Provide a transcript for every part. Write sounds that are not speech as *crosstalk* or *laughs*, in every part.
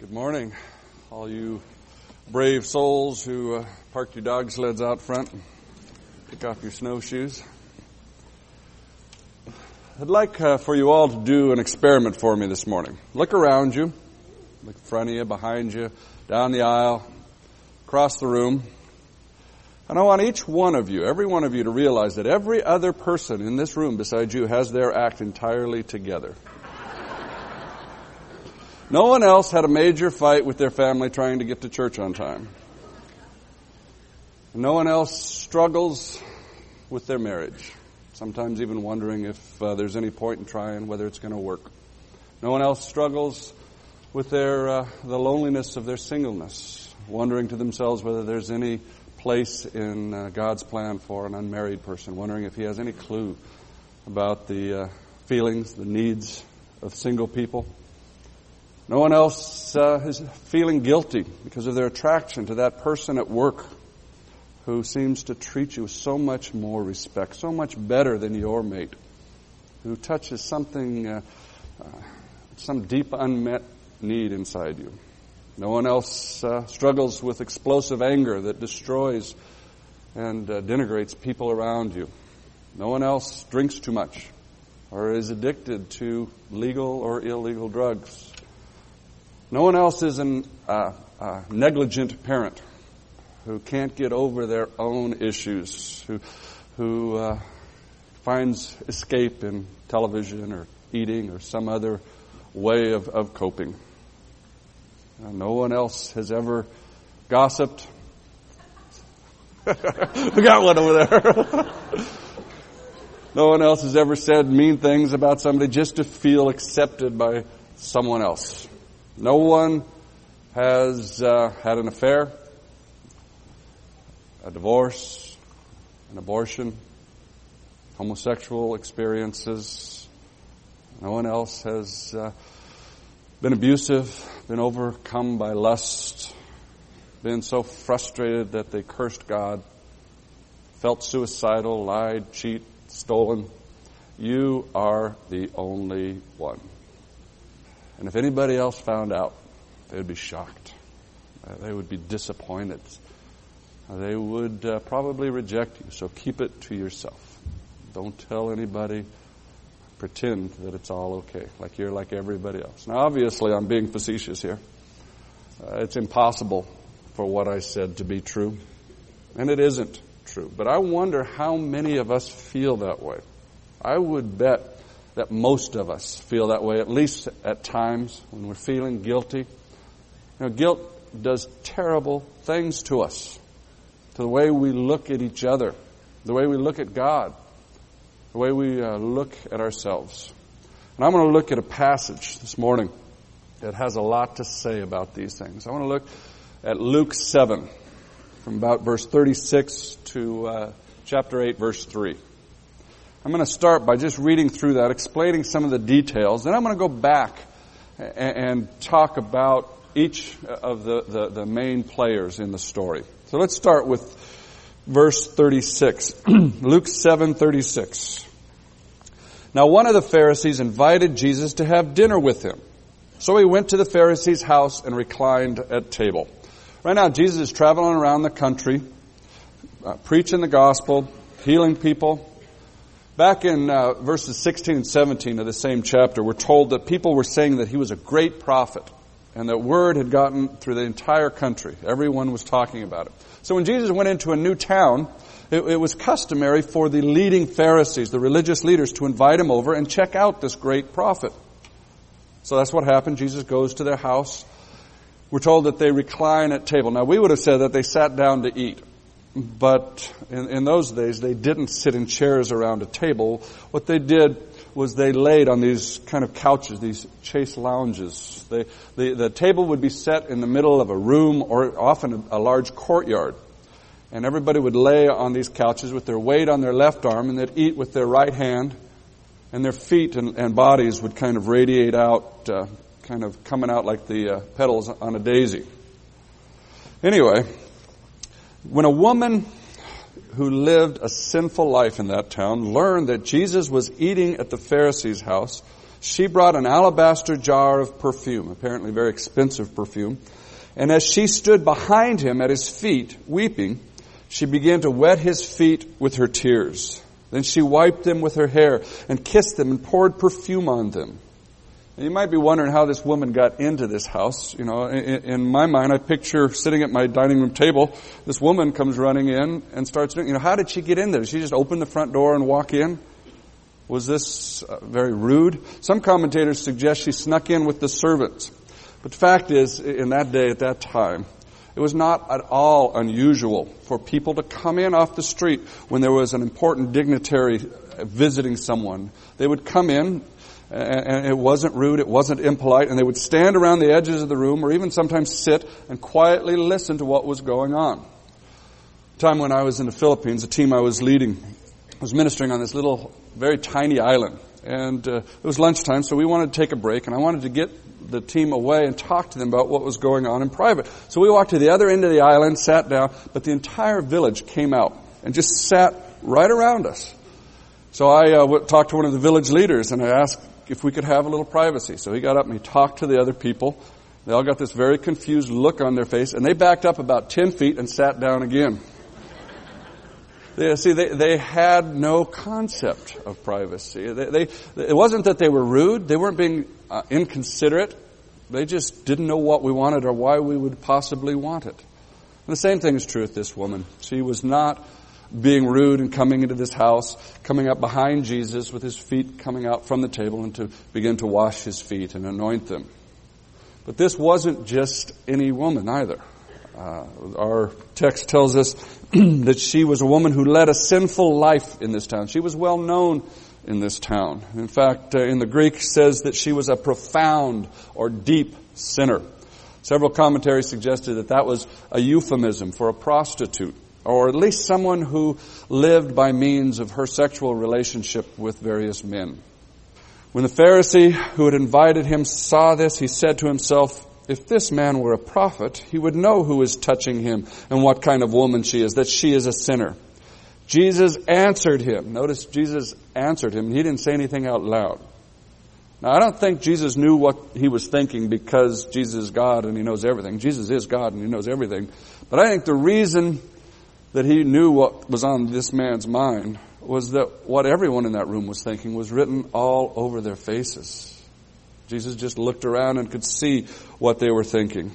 Good morning, all you brave souls who uh, parked your dog sleds out front and took off your snowshoes. I'd like uh, for you all to do an experiment for me this morning. Look around you, look in front of you, behind you, down the aisle, across the room. And I want each one of you, every one of you, to realize that every other person in this room beside you has their act entirely together. No one else had a major fight with their family trying to get to church on time. No one else struggles with their marriage, sometimes even wondering if uh, there's any point in trying whether it's going to work. No one else struggles with their uh, the loneliness of their singleness, wondering to themselves whether there's any place in uh, God's plan for an unmarried person, wondering if He has any clue about the uh, feelings, the needs of single people. No one else uh, is feeling guilty because of their attraction to that person at work who seems to treat you with so much more respect, so much better than your mate, who touches something, uh, uh, some deep unmet need inside you. No one else uh, struggles with explosive anger that destroys and uh, denigrates people around you. No one else drinks too much or is addicted to legal or illegal drugs. No one else is a uh, uh, negligent parent who can't get over their own issues, who, who uh, finds escape in television or eating or some other way of, of coping. Uh, no one else has ever gossiped. *laughs* we got one over there. *laughs* no one else has ever said mean things about somebody just to feel accepted by someone else. No one has uh, had an affair, a divorce, an abortion, homosexual experiences. No one else has uh, been abusive, been overcome by lust, been so frustrated that they cursed God, felt suicidal, lied, cheat, stolen. You are the only one. And if anybody else found out, they would be shocked. Uh, they would be disappointed. Uh, they would uh, probably reject you. So keep it to yourself. Don't tell anybody. Pretend that it's all okay, like you're like everybody else. Now, obviously, I'm being facetious here. Uh, it's impossible for what I said to be true. And it isn't true. But I wonder how many of us feel that way. I would bet that most of us feel that way, at least at times when we're feeling guilty. You know, guilt does terrible things to us, to the way we look at each other, the way we look at God, the way we uh, look at ourselves. And I'm going to look at a passage this morning that has a lot to say about these things. I want to look at Luke 7, from about verse 36 to uh, chapter 8, verse 3. I'm going to start by just reading through that, explaining some of the details. Then I'm going to go back and, talk about each of the, the, the, main players in the story. So let's start with verse 36. *clears throat* Luke 7:36. Now one of the Pharisees invited Jesus to have dinner with him. So he went to the Pharisee's house and reclined at table. Right now Jesus is traveling around the country, uh, preaching the gospel, healing people, Back in uh, verses 16 and 17 of the same chapter, we're told that people were saying that he was a great prophet and that word had gotten through the entire country. Everyone was talking about it. So when Jesus went into a new town, it, it was customary for the leading Pharisees, the religious leaders, to invite him over and check out this great prophet. So that's what happened. Jesus goes to their house. We're told that they recline at table. Now we would have said that they sat down to eat. But in, in, those days, they didn't sit in chairs around a table. What they did was they laid on these kind of couches, these chaise lounges. They, the, the table would be set in the middle of a room or often a, a large courtyard. And everybody would lay on these couches with their weight on their left arm and they'd eat with their right hand. And their feet and, and bodies would kind of radiate out, uh, kind of coming out like the uh, petals on a daisy. Anyway, when a woman who lived a sinful life in that town learned that Jesus was eating at the Pharisee's house, she brought an alabaster jar of perfume, apparently very expensive perfume. And as she stood behind him at his feet, weeping, she began to wet his feet with her tears. Then she wiped them with her hair and kissed them and poured perfume on them. You might be wondering how this woman got into this house. You know, in, in, my mind, I picture sitting at my dining room table. This woman comes running in and starts doing. You know, how did she get in there? Did she just open the front door and walk in? Was this uh, very rude? Some commentators suggest she snuck in with the servants. But the fact is, in that day, at that time, it was not at all unusual for people to come in off the street when there was an important dignitary visiting someone. They would come in, and it wasn't rude, it wasn't impolite, and they would stand around the edges of the room or even sometimes sit and quietly listen to what was going on. time when I was in the Philippines, a team I was leading was ministering on this little, very tiny island. And uh, it was lunchtime, so we wanted to take a break, and I wanted to get the team away and talk to them about what was going on in private. So we walked to the other end of the island, sat down, but the entire village came out and just sat right around us. So I uh, talked to one of the village leaders, and I asked if we could have a little privacy. So he got up and he talked to the other people. They all got this very confused look on their face, and they backed up about 10 feet and sat down again. They, see, they, they had no concept of privacy. They, they, it wasn't that they were rude. They weren't being uh, inconsiderate. They just didn't know what we wanted or why we would possibly want it. And the same thing is true with this woman. She was not being rude and coming into this house, coming up behind Jesus with his feet coming out from the table and to begin to wash his feet and anoint them. But this wasn't just any woman either. Uh, our text tells us *clears throat* that she was a woman who led a sinful life in this town. She was well known in this town. In fact, uh, in the Greek says that she was a profound or deep sinner. Several commentaries suggested that that was a euphemism for a prostitute, or at least someone who lived by means of her sexual relationship with various men. When the Pharisee who had invited him saw this, he said to himself, if this man were a prophet, he would know who is touching him and what kind of woman she is, that she is a sinner. Jesus answered him. Notice Jesus answered him. He didn't say anything out loud. Now, I don't think Jesus knew what he was thinking because Jesus is God and he knows everything. Jesus is God and he knows everything. But I think the reason that he knew what was on this man's mind was that what everyone in that room was thinking was written all over their faces. Jesus just looked around and could see what they were thinking.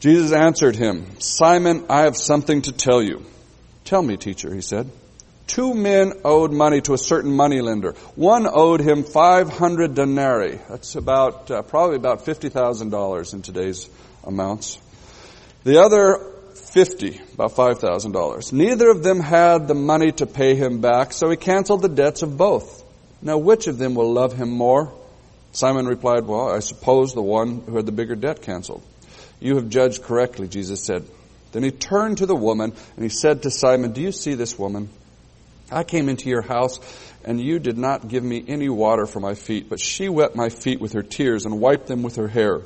Jesus answered him, Simon, I have something to tell you. Tell me, teacher, he said. Two men owed money to a certain moneylender. One owed him 500 denarii. That's about, uh, probably about $50,000 in today's amounts. The other 50, about $5,000. Neither of them had the money to pay him back, so he canceled the debts of both. Now, which of them will love him more? Simon replied, Well, I suppose the one who had the bigger debt canceled. You have judged correctly, Jesus said. Then he turned to the woman and he said to Simon, Do you see this woman? I came into your house and you did not give me any water for my feet, but she wet my feet with her tears and wiped them with her hair.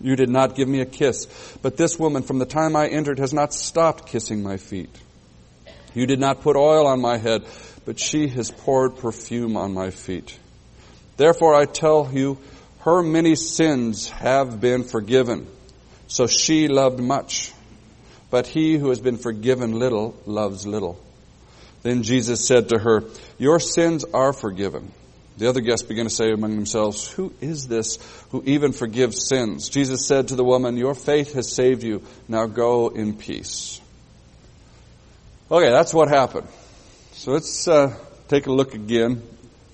You did not give me a kiss, but this woman from the time I entered has not stopped kissing my feet. You did not put oil on my head, but she has poured perfume on my feet. Therefore I tell you, her many sins have been forgiven. So she loved much. But he who has been forgiven little loves little. Then Jesus said to her, Your sins are forgiven. The other guests began to say among themselves, Who is this who even forgives sins? Jesus said to the woman, Your faith has saved you. Now go in peace. Okay, that's what happened. So let's uh, take a look again.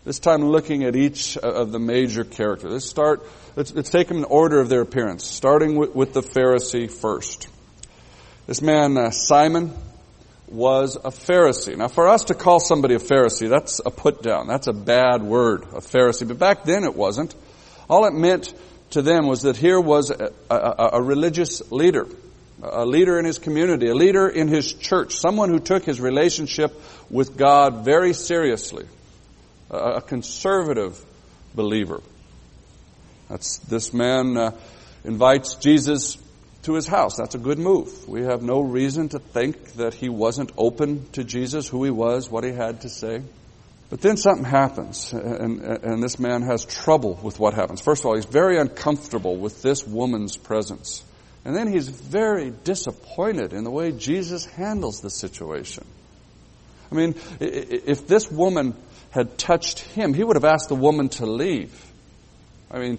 This time looking at each of the major characters. Let's start, let's, let's take them in order of their appearance, starting with, with the Pharisee first. This man, uh, Simon, was a Pharisee. Now for us to call somebody a Pharisee, that's a put down. That's a bad word, a Pharisee. But back then it wasn't. All it meant to them was that here was a, a, a religious leader a leader in his community, a leader in his church, someone who took his relationship with God very seriously, a conservative believer. That's this man uh, invites Jesus to his house. That's a good move. We have no reason to think that he wasn't open to Jesus, who he was, what he had to say. But then something happens, and, and this man has trouble with what happens. First of all, he's very uncomfortable with this woman's presence. And then he's very disappointed in the way Jesus handles the situation. I mean, if this woman had touched him, he would have asked the woman to leave. I mean,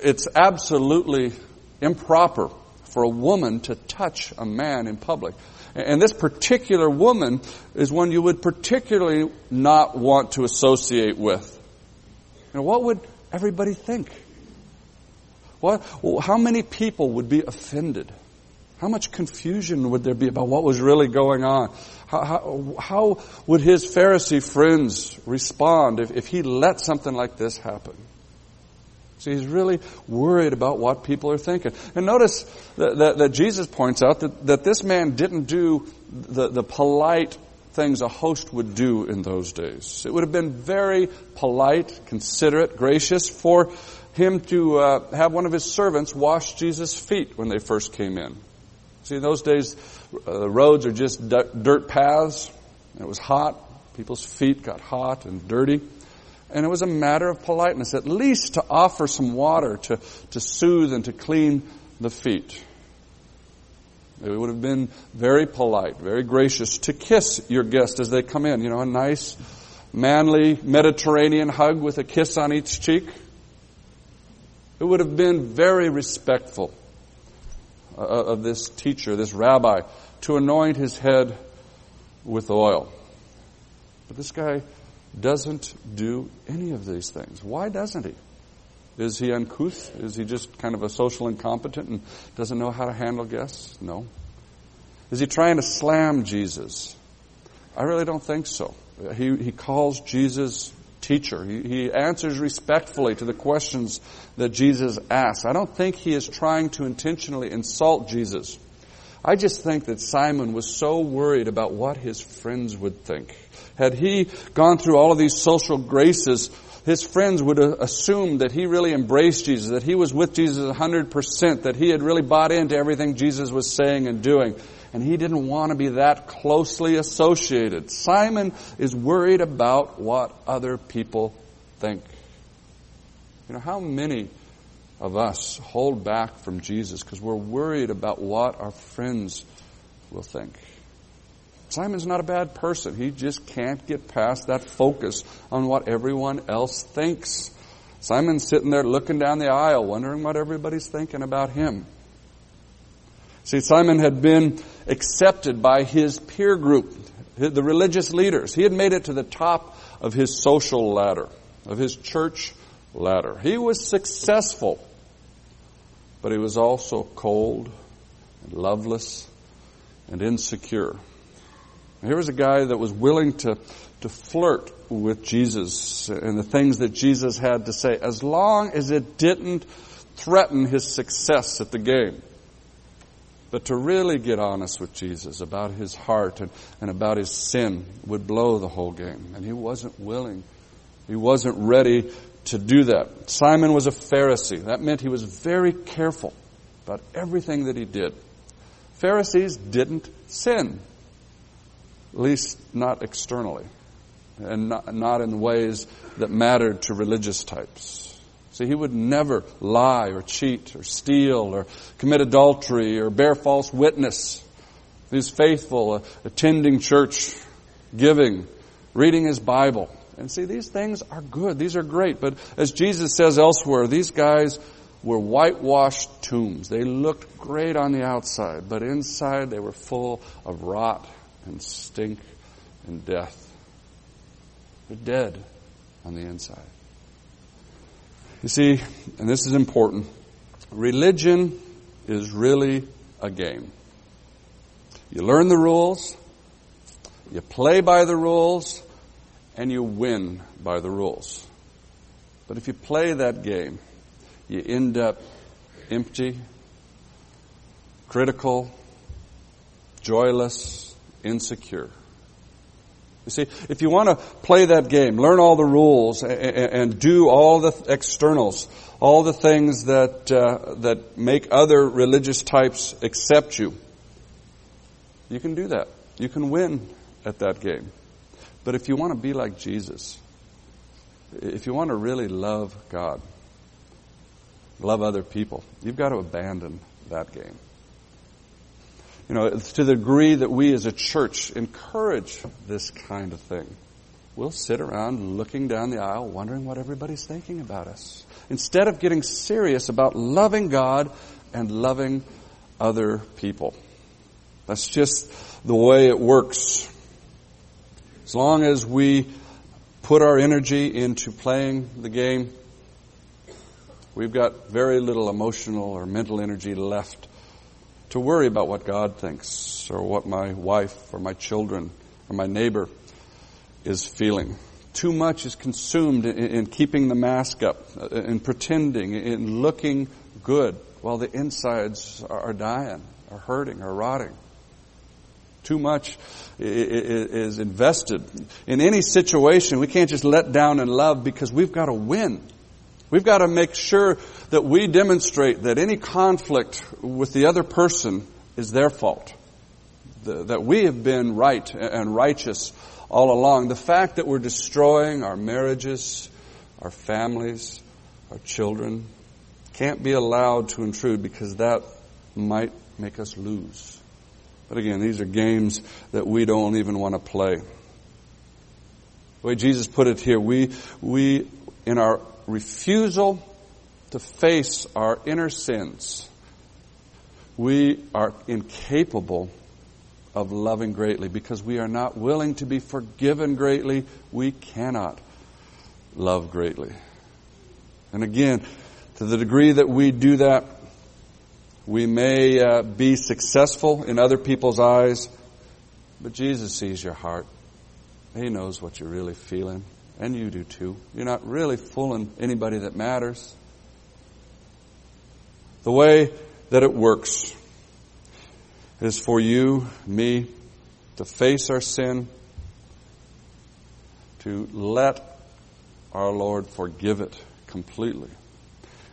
it's absolutely improper for a woman to touch a man in public. And this particular woman is one you would particularly not want to associate with. Now, what would everybody think? What, how many people would be offended? How much confusion would there be about what was really going on? How, how, how would his Pharisee friends respond if, if he let something like this happen? See, he's really worried about what people are thinking. And notice that, that, that Jesus points out that, that this man didn't do the, the polite things a host would do in those days. It would have been very polite, considerate, gracious for him to uh, have one of his servants wash Jesus' feet when they first came in. See, in those days, uh, the roads are just dirt paths. It was hot. People's feet got hot and dirty. And it was a matter of politeness, at least to offer some water to, to soothe and to clean the feet. It would have been very polite, very gracious to kiss your guest as they come in. You know, a nice, manly Mediterranean hug with a kiss on each cheek. It would have been very respectful uh, of this teacher, this rabbi, to anoint his head with oil. But this guy doesn't do any of these things. Why doesn't he? Is he uncouth? Is he just kind of a social incompetent and doesn't know how to handle guests? No. Is he trying to slam Jesus? I really don't think so. He, he calls Jesus teacher. He, he answers respectfully to the questions that Jesus asks. I don't think he is trying to intentionally insult Jesus. I just think that Simon was so worried about what his friends would think. Had he gone through all of these social graces, his friends would assume that he really embraced Jesus, that he was with Jesus 100%, that he had really bought into everything Jesus was saying and doing. And he didn't want to be that closely associated. Simon is worried about what other people think. You know, how many of us hold back from Jesus because we're worried about what our friends will think. Simon's not a bad person. He just can't get past that focus on what everyone else thinks. Simon's sitting there looking down the aisle, wondering what everybody's thinking about him. See, Simon had been accepted by his peer group, the religious leaders. He had made it to the top of his social ladder, of his church ladder. He was successful but he was also cold and loveless and insecure. Here was a guy that was willing to, to flirt with Jesus and the things that Jesus had to say, as long as it didn't threaten his success at the game. But to really get honest with Jesus about his heart and, and about his sin would blow the whole game. And he wasn't willing. He wasn't ready to do that. Simon was a Pharisee. That meant he was very careful about everything that he did. Pharisees didn't sin, at least not externally, and not, not in ways that mattered to religious types. See, he would never lie or cheat or steal or commit adultery or bear false witness. He was faithful, uh, attending church, giving, reading his Bible. And see, these things are good. These are great. But as Jesus says elsewhere, these guys were whitewashed tombs. They looked great on the outside, but inside they were full of rot and stink and death. They're dead on the inside. You see, and this is important, religion is really a game. You learn the rules, you play by the rules, and you win by the rules. But if you play that game, you end up empty, critical, joyless, insecure. You see, if you want to play that game, learn all the rules and, do all the externals, all the things that uh, that make other religious types accept you, you can do that. You can win at that game. But if you want to be like Jesus, if you want to really love God, love other people, you've got to abandon that game. You know, to the degree that we as a church encourage this kind of thing, we'll sit around looking down the aisle wondering what everybody's thinking about us. Instead of getting serious about loving God and loving other people. That's just the way it works. As long as we put our energy into playing the game, we've got very little emotional or mental energy left to worry about what God thinks or what my wife or my children or my neighbor is feeling. Too much is consumed in, in keeping the mask up, uh, in pretending, in looking good while the insides are dying, are hurting, are rotting. Too much is invested in any situation. We can't just let down in love because we've got to win. We've got to make sure that we demonstrate that any conflict with the other person is their fault. That we have been right and righteous all along. The fact that we're destroying our marriages, our families, our children, can't be allowed to intrude because that might make us lose. But again, these are games that we don't even want to play. The way Jesus put it here, we, we, in our refusal to face our inner sins, we are incapable of loving greatly because we are not willing to be forgiven greatly. We cannot love greatly. And again, to the degree that we do that, we may uh, be successful in other people's eyes, but Jesus sees your heart. He knows what you're really feeling, and you do too. You're not really fooling anybody that matters. The way that it works is for you, me, to face our sin, to let our Lord forgive it completely.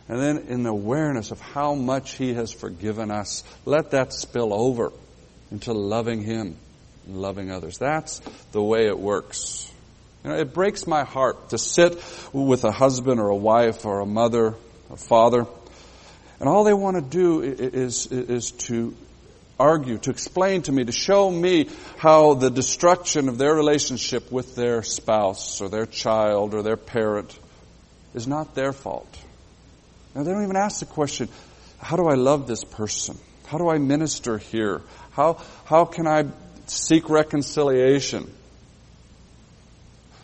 And then in the awareness of how much He has forgiven us, let that spill over into loving Him and loving others. That's the way it works. You know, it breaks my heart to sit with a husband or a wife or a mother, a father, and all they want to do is, is to argue, to explain to me, to show me how the destruction of their relationship with their spouse or their child or their parent is not their fault. Now, they don't even ask the question, how do I love this person? How do I minister here? How, how can I seek reconciliation?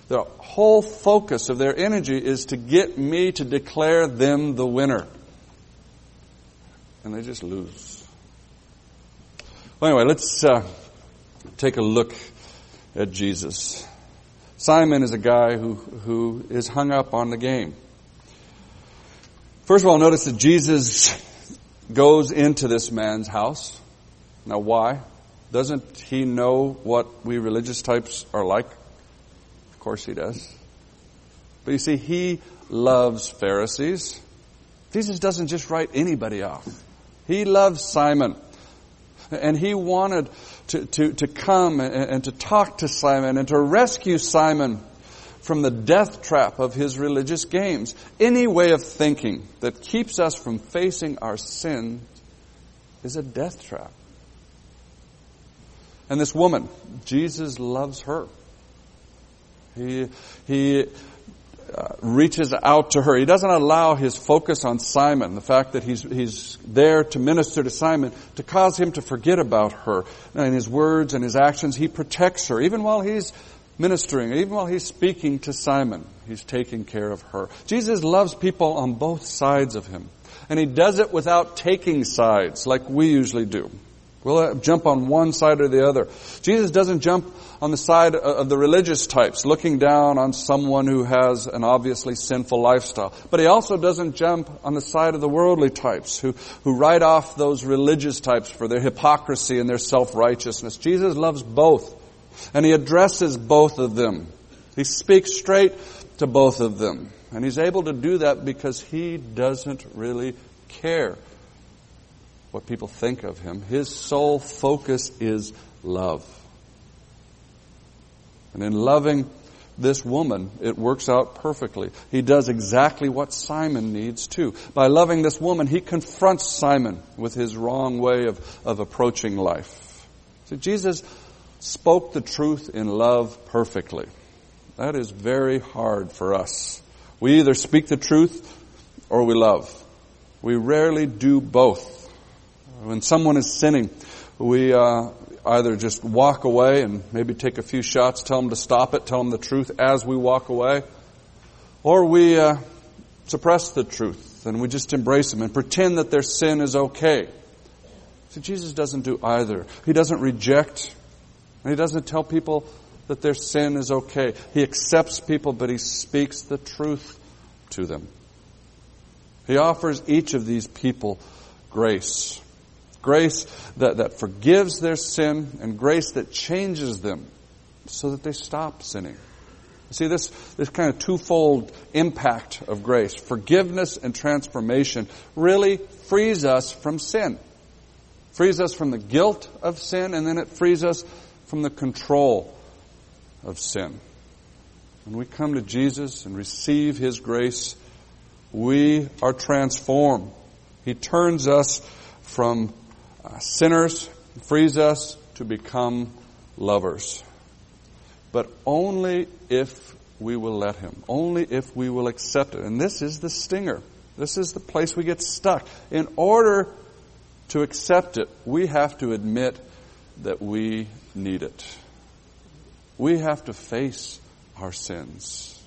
The whole focus of their energy is to get me to declare them the winner. And they just lose. Well, anyway, let's uh, take a look at Jesus. Simon is a guy who, who is hung up on the game. First of all, notice that Jesus goes into this man's house. Now, why? Doesn't he know what we religious types are like? Course he does. But you see, he loves Pharisees. Jesus doesn't just write anybody off. He loves Simon. And he wanted to, to, to come and, and to talk to Simon and to rescue Simon from the death trap of his religious games. Any way of thinking that keeps us from facing our sin is a death trap. And this woman, Jesus loves her. He, he uh, reaches out to her. He doesn't allow his focus on Simon, the fact that he's, he's there to minister to Simon, to cause him to forget about her. In his words and his actions, he protects her. Even while he's ministering. Even while he's speaking to Simon, he's taking care of her. Jesus loves people on both sides of him. And he does it without taking sides like we usually do. We'll jump on one side or the other. Jesus doesn't jump on the side of the religious types, looking down on someone who has an obviously sinful lifestyle. But he also doesn't jump on the side of the worldly types who, who write off those religious types for their hypocrisy and their self-righteousness. Jesus loves both. And he addresses both of them. He speaks straight to both of them. And he's able to do that because he doesn't really care what people think of him. His sole focus is love. And in loving this woman, it works out perfectly. He does exactly what Simon needs too. By loving this woman, he confronts Simon with his wrong way of, of approaching life. See, Jesus spoke the truth in love perfectly. That is very hard for us. We either speak the truth or we love. We rarely do both. When someone is sinning, we uh, either just walk away and maybe take a few shots, tell them to stop it, tell them the truth as we walk away, or we uh, suppress the truth and we just embrace them and pretend that their sin is okay. See, Jesus doesn't do either. He doesn't reject, and he doesn't tell people that their sin is okay. He accepts people, but he speaks the truth to them. He offers each of these people grace grace that, that forgives their sin, and grace that changes them so that they stop sinning. See, this, this kind of twofold impact of grace, forgiveness and transformation, really frees us from sin. Frees us from the guilt of sin, and then it frees us from the control of sin. When we come to Jesus and receive His grace, we are transformed. He turns us from uh, sinners, frees us to become lovers. But only if we will let Him. Only if we will accept it. And this is the stinger. This is the place we get stuck. In order to accept it, we have to admit that we need it. We have to face our sins.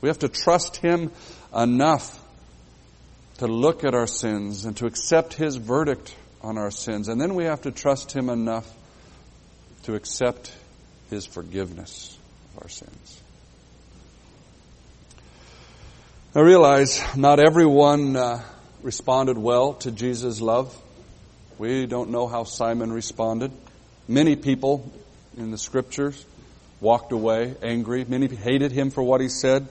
We have to trust Him enough to look at our sins and to accept His verdict on our sins. And then we have to trust Him enough to accept His forgiveness of our sins. I realize not everyone uh, responded well to Jesus' love. We don't know how Simon responded. Many people in the scriptures walked away angry. Many hated him for what he said.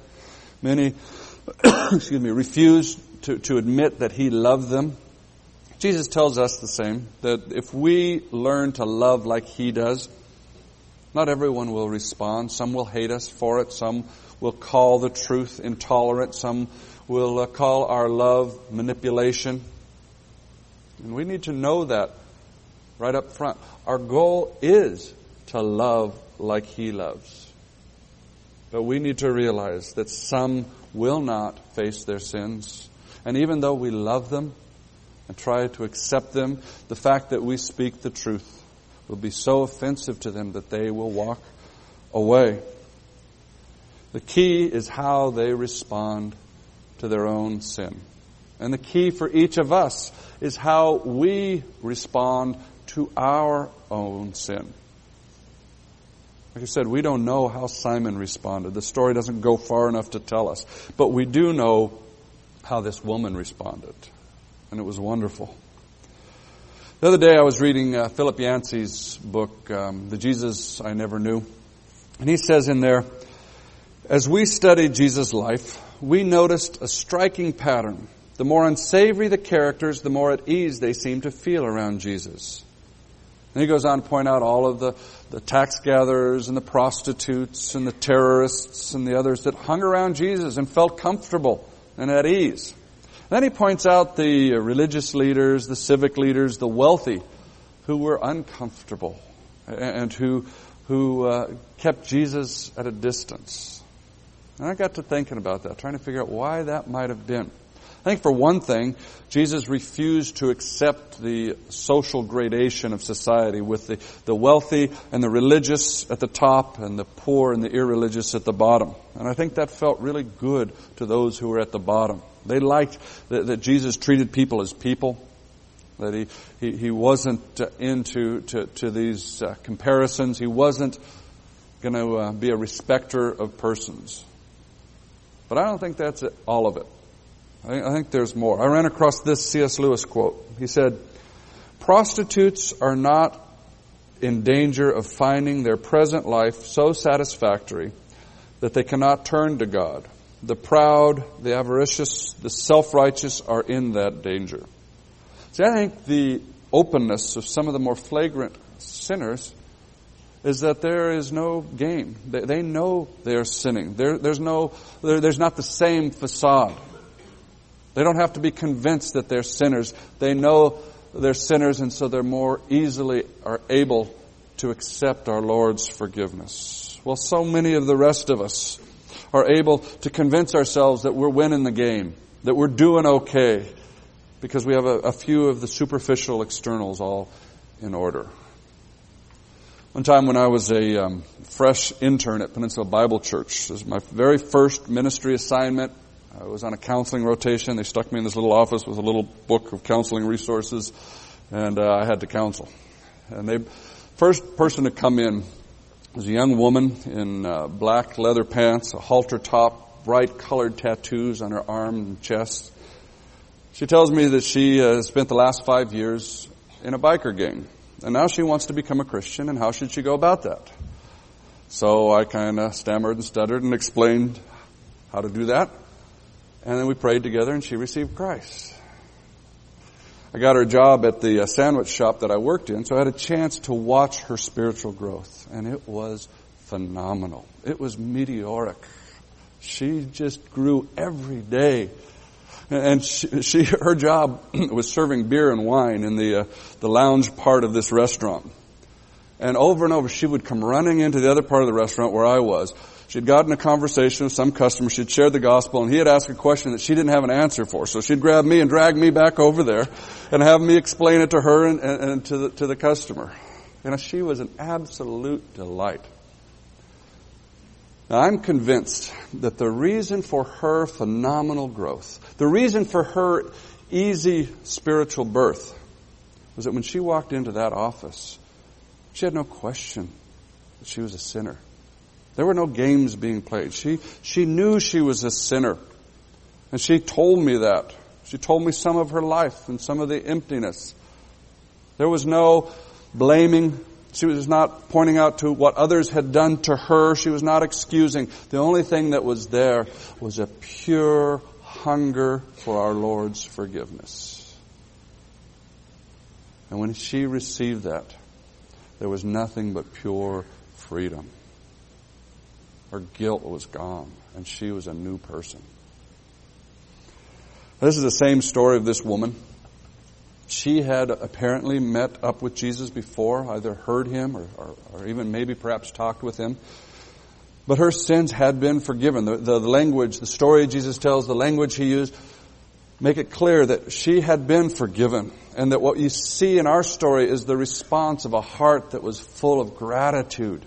Many, *coughs* excuse me, refused to, to admit that he loved them. Jesus tells us the same, that if we learn to love like He does, not everyone will respond. Some will hate us for it. Some will call the truth intolerant. Some will uh, call our love manipulation. And we need to know that right up front. Our goal is to love like He loves. But we need to realize that some will not face their sins. And even though we love them, and try to accept them, the fact that we speak the truth will be so offensive to them that they will walk away. The key is how they respond to their own sin. And the key for each of us is how we respond to our own sin. Like I said, we don't know how Simon responded. The story doesn't go far enough to tell us. But we do know how this woman responded and it was wonderful. The other day I was reading uh, Philip Yancey's book, um, The Jesus I Never Knew. And he says in there, as we studied Jesus' life, we noticed a striking pattern. The more unsavory the characters, the more at ease they seemed to feel around Jesus. And he goes on to point out all of the, the tax gatherers and the prostitutes and the terrorists and the others that hung around Jesus and felt comfortable and at ease. Then he points out the religious leaders, the civic leaders, the wealthy who were uncomfortable and who, who uh, kept Jesus at a distance. And I got to thinking about that, trying to figure out why that might have been. I think for one thing, Jesus refused to accept the social gradation of society with the, the wealthy and the religious at the top and the poor and the irreligious at the bottom. And I think that felt really good to those who were at the bottom. They liked that, that Jesus treated people as people, that he, he, he wasn't uh, into to, to these uh, comparisons. He wasn't going to uh, be a respecter of persons. But I don't think that's it, all of it. I I think there's more. I ran across this C.S. Lewis quote. He said, Prostitutes are not in danger of finding their present life so satisfactory that they cannot turn to God the proud, the avaricious, the self-righteous are in that danger. See, I think the openness of some of the more flagrant sinners is that there is no gain. They, they know they are sinning. There, there's no, there, there's not the same facade. They don't have to be convinced that they're sinners. They know they're sinners and so they're more easily are able to accept our Lord's forgiveness. Well, so many of the rest of us are able to convince ourselves that we're winning the game, that we're doing okay, because we have a, a few of the superficial externals all in order. One time when I was a um, fresh intern at Peninsula Bible Church, this was my very first ministry assignment. I was on a counseling rotation. They stuck me in this little office with a little book of counseling resources, and uh, I had to counsel. And the first person to come in was a young woman in uh, black leather pants, a halter top, bright colored tattoos on her arm and chest. She tells me that she uh, spent the last five years in a biker gang, and now she wants to become a Christian. And how should she go about that? So I kind of stammered and stuttered and explained how to do that. And then we prayed together and she received Christ. I got her a job at the uh, sandwich shop that I worked in, so I had a chance to watch her spiritual growth. And it was phenomenal. It was meteoric. She just grew every day. And she, she her job *clears throat* was serving beer and wine in the, uh, the lounge part of this restaurant. And over and over, she would come running into the other part of the restaurant where I was She'd gotten a conversation with some customer. She'd shared the gospel and he had asked a question that she didn't have an answer for. So she'd grab me and drag me back over there and have me explain it to her and, and, and to, the, to the customer. Know, she was an absolute delight. Now, I'm convinced that the reason for her phenomenal growth, the reason for her easy spiritual birth, was that when she walked into that office, she had no question that she was a sinner. There were no games being played. She, she knew she was a sinner. And she told me that. She told me some of her life and some of the emptiness. There was no blaming. She was not pointing out to what others had done to her. She was not excusing. The only thing that was there was a pure hunger for our Lord's forgiveness. And when she received that, there was nothing but pure freedom. Her guilt was gone, and she was a new person. This is the same story of this woman. She had apparently met up with Jesus before, either heard him or, or, or even maybe perhaps talked with him. But her sins had been forgiven. The, the, language, the story Jesus tells, the language he used, make it clear that she had been forgiven. And that what you see in our story is the response of a heart that was full of gratitude.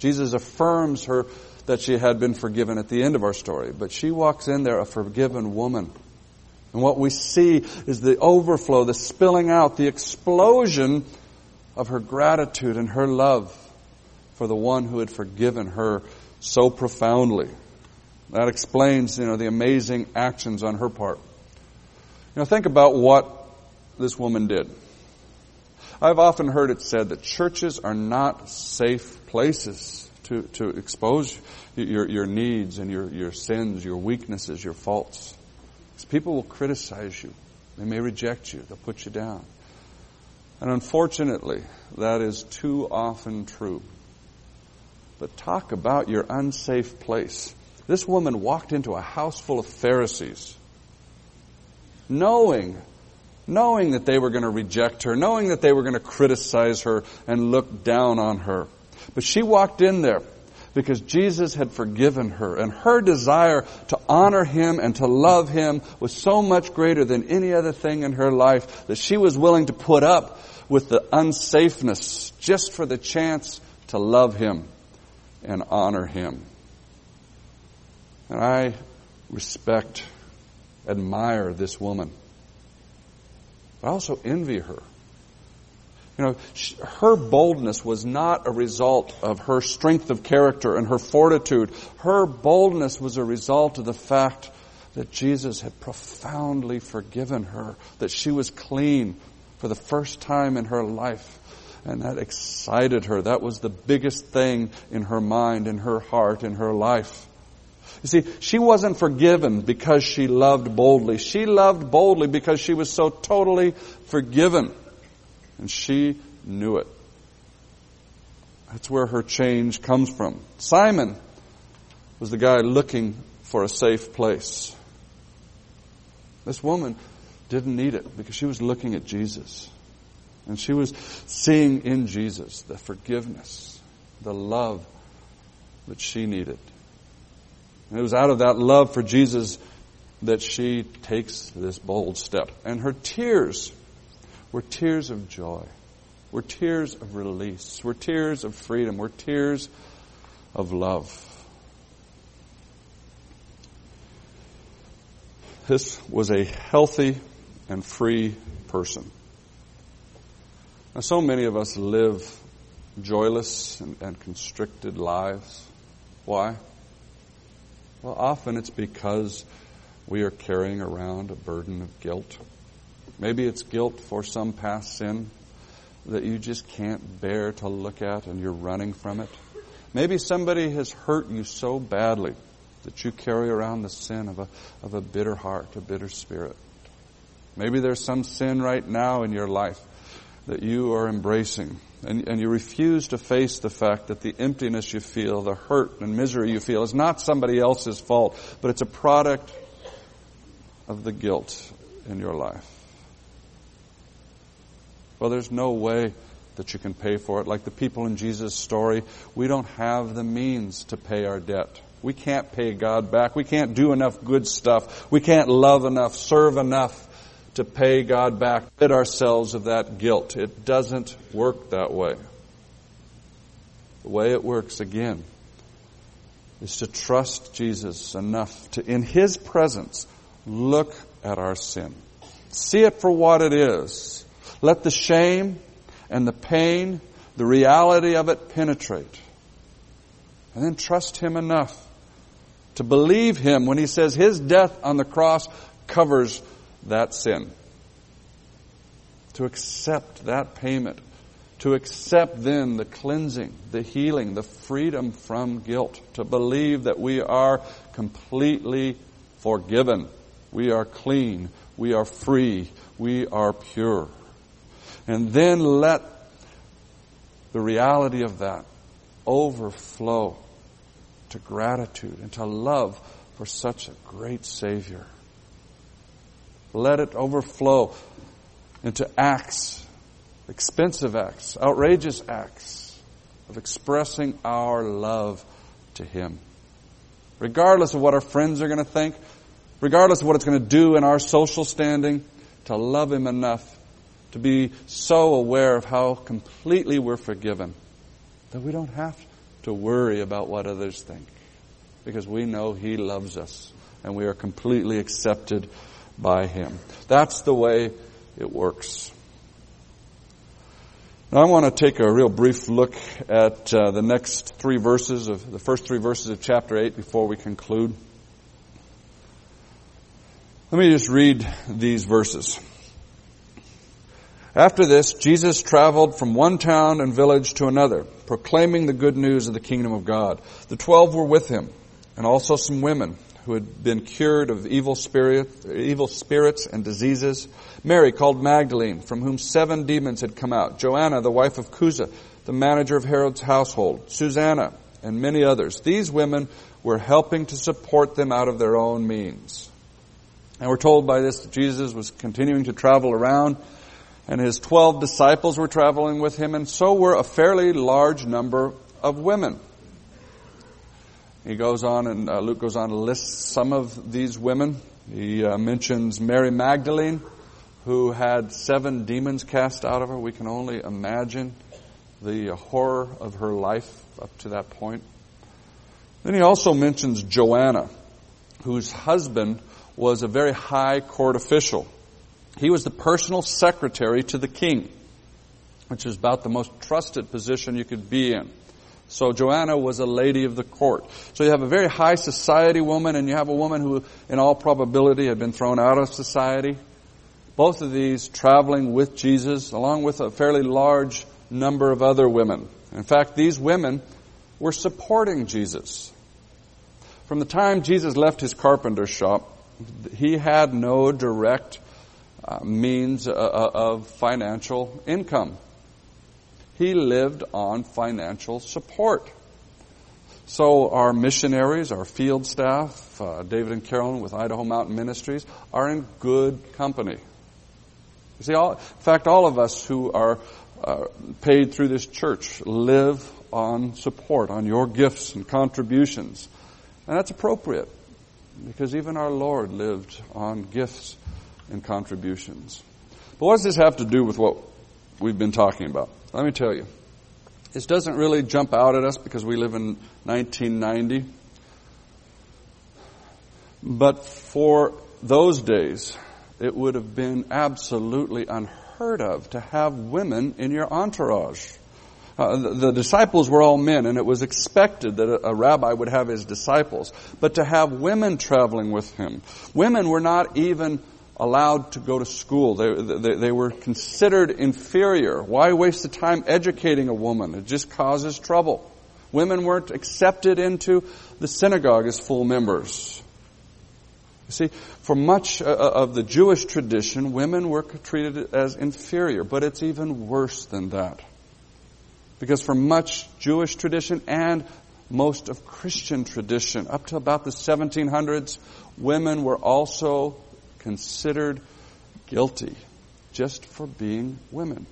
Jesus affirms her that she had been forgiven at the end of our story. But she walks in there a forgiven woman. And what we see is the overflow, the spilling out, the explosion of her gratitude and her love for the one who had forgiven her so profoundly. That explains, you know, the amazing actions on her part. You know, think about what this woman did. I've often heard it said that churches are not safe places to, to expose your, your needs and your, your sins, your weaknesses, your faults. Because people will criticize you. They may reject you. They'll put you down. And unfortunately, that is too often true. But talk about your unsafe place. This woman walked into a house full of Pharisees, knowing, knowing that they were going to reject her, knowing that they were going to criticize her and look down on her. But she walked in there because Jesus had forgiven her and her desire to honor him and to love him was so much greater than any other thing in her life that she was willing to put up with the unsafeness just for the chance to love him and honor him. And I respect, admire this woman. I also envy her you know, her boldness was not a result of her strength of character and her fortitude. Her boldness was a result of the fact that Jesus had profoundly forgiven her, that she was clean for the first time in her life. And that excited her. That was the biggest thing in her mind, in her heart, in her life. You see, she wasn't forgiven because she loved boldly. She loved boldly because she was so totally forgiven. And she knew it. That's where her change comes from. Simon was the guy looking for a safe place. This woman didn't need it because she was looking at Jesus. And she was seeing in Jesus the forgiveness, the love that she needed. And it was out of that love for Jesus that she takes this bold step. And her tears were tears of joy, were tears of release, were tears of freedom, were tears of love. This was a healthy and free person. Now, so many of us live joyless and, and constricted lives. Why? Well, often it's because we are carrying around a burden of guilt. Maybe it's guilt for some past sin that you just can't bear to look at and you're running from it. Maybe somebody has hurt you so badly that you carry around the sin of a, of a bitter heart, a bitter spirit. Maybe there's some sin right now in your life that you are embracing and, and you refuse to face the fact that the emptiness you feel, the hurt and misery you feel is not somebody else's fault, but it's a product of the guilt in your life. Well, there's no way that you can pay for it. Like the people in Jesus' story, we don't have the means to pay our debt. We can't pay God back. We can't do enough good stuff. We can't love enough, serve enough to pay God back, rid ourselves of that guilt. It doesn't work that way. The way it works, again, is to trust Jesus enough to, in His presence, look at our sin. See it for what it is. Let the shame and the pain, the reality of it penetrate. And then trust Him enough to believe Him when He says His death on the cross covers that sin. To accept that payment. To accept then the cleansing, the healing, the freedom from guilt. To believe that we are completely forgiven. We are clean. We are free. We are pure. And then let the reality of that overflow to gratitude and to love for such a great Savior. Let it overflow into acts, expensive acts, outrageous acts of expressing our love to Him. Regardless of what our friends are going to think, regardless of what it's going to do in our social standing, to love Him enough to be so aware of how completely we're forgiven that we don't have to worry about what others think because we know He loves us and we are completely accepted by Him. That's the way it works. Now I want to take a real brief look at uh, the next three verses of the first three verses of chapter 8 before we conclude. Let me just read these verses. After this, Jesus traveled from one town and village to another, proclaiming the good news of the kingdom of God. The twelve were with him, and also some women who had been cured of evil spirit, evil spirits and diseases. Mary called Magdalene, from whom seven demons had come out. Joanna, the wife of Chuza, the manager of Herod's household. Susanna, and many others. These women were helping to support them out of their own means. And we're told by this that Jesus was continuing to travel around and his twelve disciples were traveling with him and so were a fairly large number of women. He goes on and uh, Luke goes on to list some of these women. He uh, mentions Mary Magdalene, who had seven demons cast out of her. We can only imagine the horror of her life up to that point. Then he also mentions Joanna, whose husband was a very high court official. He was the personal secretary to the king, which is about the most trusted position you could be in. So Joanna was a lady of the court. So you have a very high society woman and you have a woman who in all probability had been thrown out of society. Both of these traveling with Jesus along with a fairly large number of other women. In fact, these women were supporting Jesus. From the time Jesus left his carpenter shop, he had no direct uh, means uh, uh, of financial income. He lived on financial support. So our missionaries, our field staff, uh, David and Carolyn with Idaho Mountain Ministries, are in good company. You see, all, in fact, all of us who are uh, paid through this church live on support, on your gifts and contributions. And that's appropriate because even our Lord lived on gifts and contributions. But what does this have to do with what we've been talking about? Let me tell you. This doesn't really jump out at us because we live in 1990. But for those days, it would have been absolutely unheard of to have women in your entourage. Uh, the, the, disciples were all men, and it was expected that a, a, rabbi would have his disciples. But to have women traveling with him, women were not even allowed to go to school. They, they, they, were considered inferior. Why waste the time educating a woman? It just causes trouble. Women weren't accepted into the synagogue as full members. You see, for much uh, uh, of the Jewish tradition, women were treated as inferior, but it's even worse than that. Because for much Jewish tradition and most of Christian tradition, up to about the 1700s, women were also considered guilty just for being women.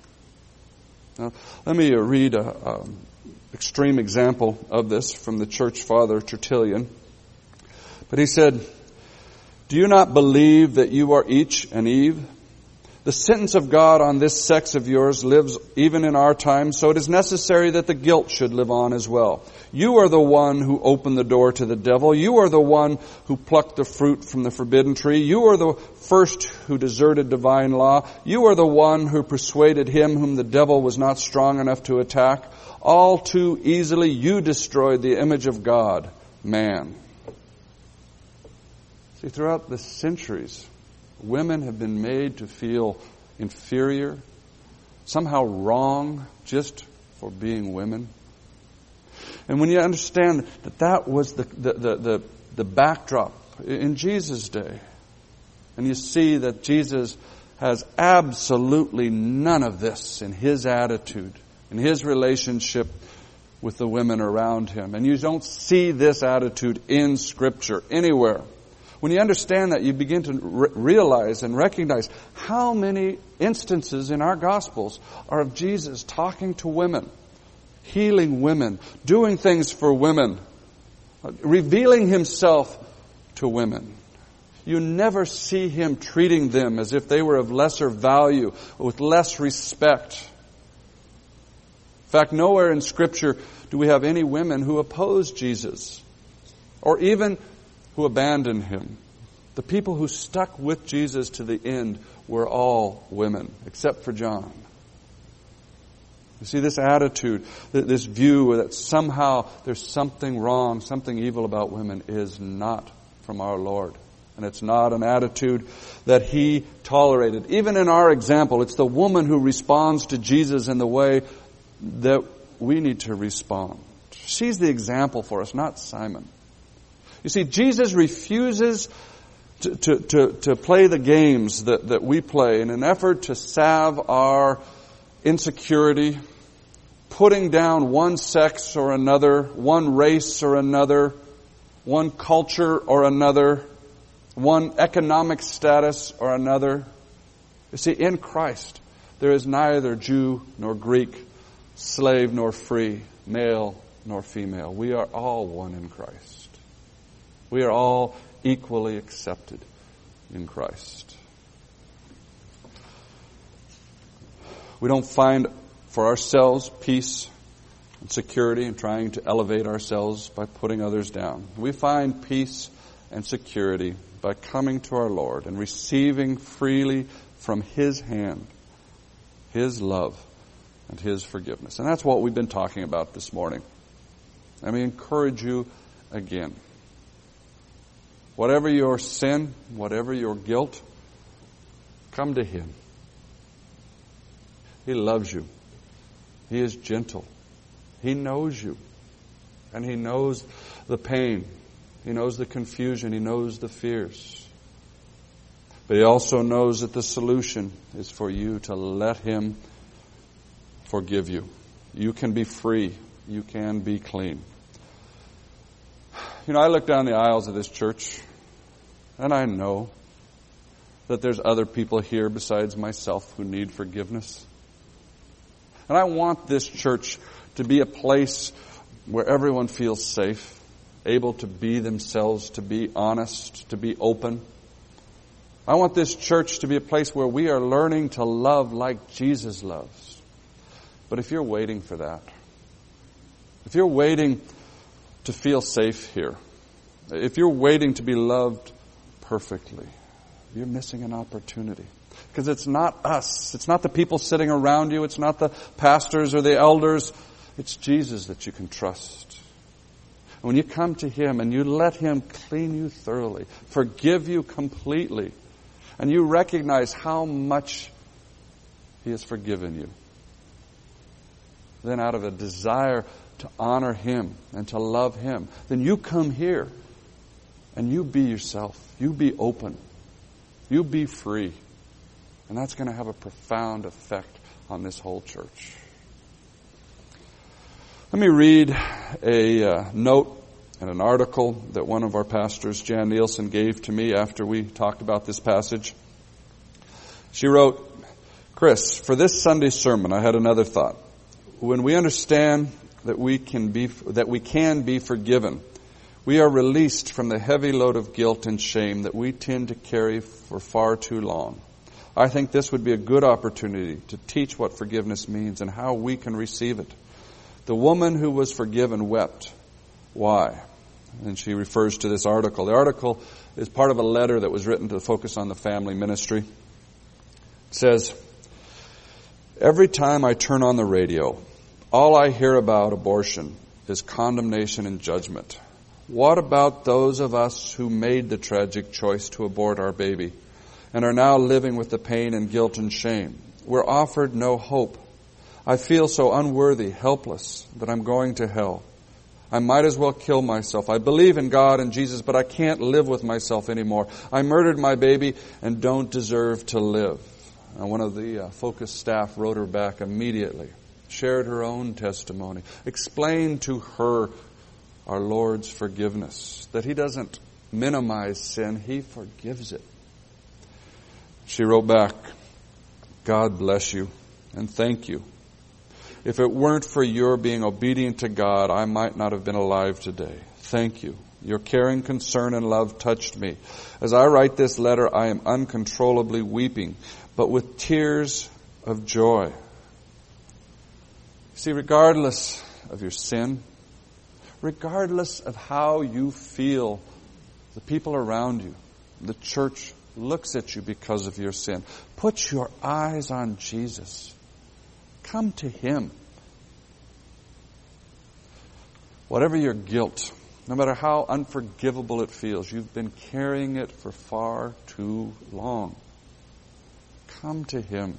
Now, let me uh, read an um, extreme example of this from the church father Tertullian. But he said, Do you not believe that you are each an Eve? The sentence of God on this sex of yours lives even in our time, so it is necessary that the guilt should live on as well. You are the one who opened the door to the devil. You are the one who plucked the fruit from the forbidden tree. You are the first who deserted divine law. You are the one who persuaded him whom the devil was not strong enough to attack. All too easily you destroyed the image of God, man. See, throughout the centuries, Women have been made to feel inferior, somehow wrong just for being women. And when you understand that that was the, the, the, the, the backdrop in Jesus' day, and you see that Jesus has absolutely none of this in his attitude, in his relationship with the women around him. And you don't see this attitude in Scripture anywhere. When you understand that, you begin to re- realize and recognize how many instances in our Gospels are of Jesus talking to women, healing women, doing things for women, revealing himself to women. You never see him treating them as if they were of lesser value, with less respect. In fact, nowhere in Scripture do we have any women who oppose Jesus, or even who abandoned him. The people who stuck with Jesus to the end were all women, except for John. You see, this attitude, this view that somehow there's something wrong, something evil about women is not from our Lord. And it's not an attitude that He tolerated. Even in our example, it's the woman who responds to Jesus in the way that we need to respond. She's the example for us, not Simon. You see, Jesus refuses to, to, to, to play the games that, that we play in an effort to salve our insecurity, putting down one sex or another, one race or another, one culture or another, one economic status or another. You see, in Christ, there is neither Jew nor Greek, slave nor free, male nor female. We are all one in Christ. We are all equally accepted in Christ. We don't find for ourselves peace and security in trying to elevate ourselves by putting others down. We find peace and security by coming to our Lord and receiving freely from His hand His love and His forgiveness. And that's what we've been talking about this morning. Let me encourage you again. Whatever your sin, whatever your guilt, come to Him. He loves you. He is gentle. He knows you. And He knows the pain. He knows the confusion. He knows the fears. But He also knows that the solution is for you to let Him forgive you You can be free. You can be clean. You know, I look down the aisles of this church and I know that there's other people here besides myself who need forgiveness. And I want this church to be a place where everyone feels safe, able to be themselves, to be honest, to be open. I want this church to be a place where we are learning to love like Jesus loves. But if you're waiting for that, if you're waiting to feel safe here, if you're waiting to be loved perfectly, you're missing an opportunity. Because it's not us. It's not the people sitting around you. It's not the pastors or the elders. It's Jesus that you can trust. And when you come to Him and you let Him clean you thoroughly, forgive you completely, and you recognize how much He has forgiven you, then out of a desire to honor Him and to love Him, then you come here and you be yourself. You be open. You be free. And that's going to have a profound effect on this whole church. Let me read a uh, note and an article that one of our pastors, Jan Nielsen, gave to me after we talked about this passage. She wrote, Chris, for this Sunday sermon, I had another thought. When we understand that we can be, that we can be forgiven, we are released from the heavy load of guilt and shame that we tend to carry for far too long. I think this would be a good opportunity to teach what forgiveness means and how we can receive it. The woman who was forgiven wept. Why? And she refers to this article. The article is part of a letter that was written to focus on the family ministry. It says, Every time I turn on the radio, all I hear about abortion is condemnation and judgment. What about those of us who made the tragic choice to abort our baby and are now living with the pain and guilt and shame? We're offered no hope. I feel so unworthy, helpless, that I'm going to hell. I might as well kill myself. I believe in God and Jesus, but I can't live with myself anymore. I murdered my baby and don't deserve to live. And one of the uh, focus staff wrote her back immediately, shared her own testimony, explained to her our Lord's forgiveness, that He doesn't minimize sin, He forgives it. She wrote back, God bless you and thank you. If it weren't for your being obedient to God, I might not have been alive today. Thank you. Your caring concern and love touched me. As I write this letter, I am uncontrollably weeping, but with tears of joy. See, regardless of your sin, regardless of how you feel, the people around you, the church looks at you because of your sin. Put your eyes on Jesus. Come to Him. Whatever your guilt, no matter how unforgivable it feels, you've been carrying it for far too long. Come to Him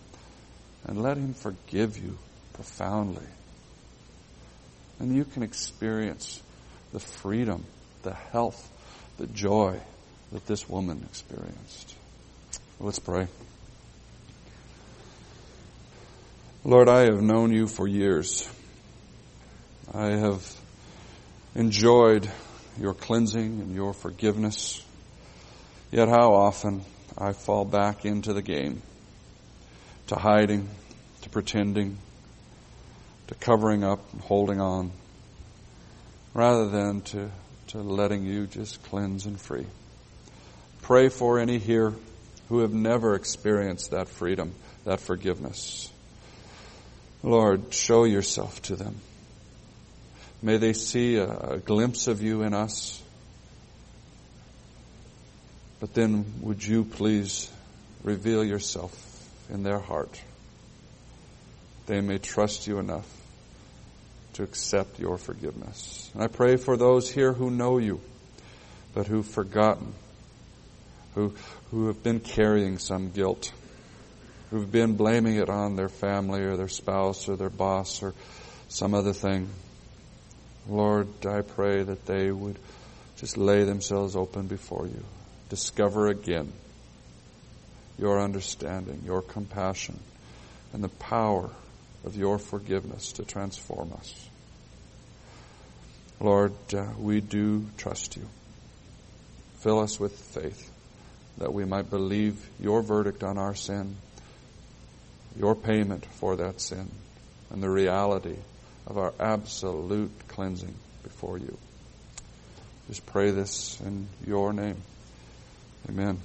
and let Him forgive you profoundly and you can experience the freedom, the health, the joy that this woman experienced. Let's pray. Lord, I have known you for years. I have enjoyed your cleansing and your forgiveness. Yet how often I fall back into the game, to hiding, to pretending, to covering up and holding on rather than to, to letting you just cleanse and free. Pray for any here who have never experienced that freedom, that forgiveness. Lord, show yourself to them. May they see a, a glimpse of you in us. But then would you please reveal yourself in their heart? They may trust you enough to accept your forgiveness. And I pray for those here who know you, but who've forgotten, who, who have been carrying some guilt, who've been blaming it on their family or their spouse or their boss or some other thing. Lord, I pray that they would just lay themselves open before you. Discover again your understanding, your compassion, and the power of your forgiveness to transform us. Lord, uh, we do trust you. Fill us with faith that we might believe your verdict on our sin, your payment for that sin, and the reality of our absolute cleansing before you. Just pray this in your name. Amen.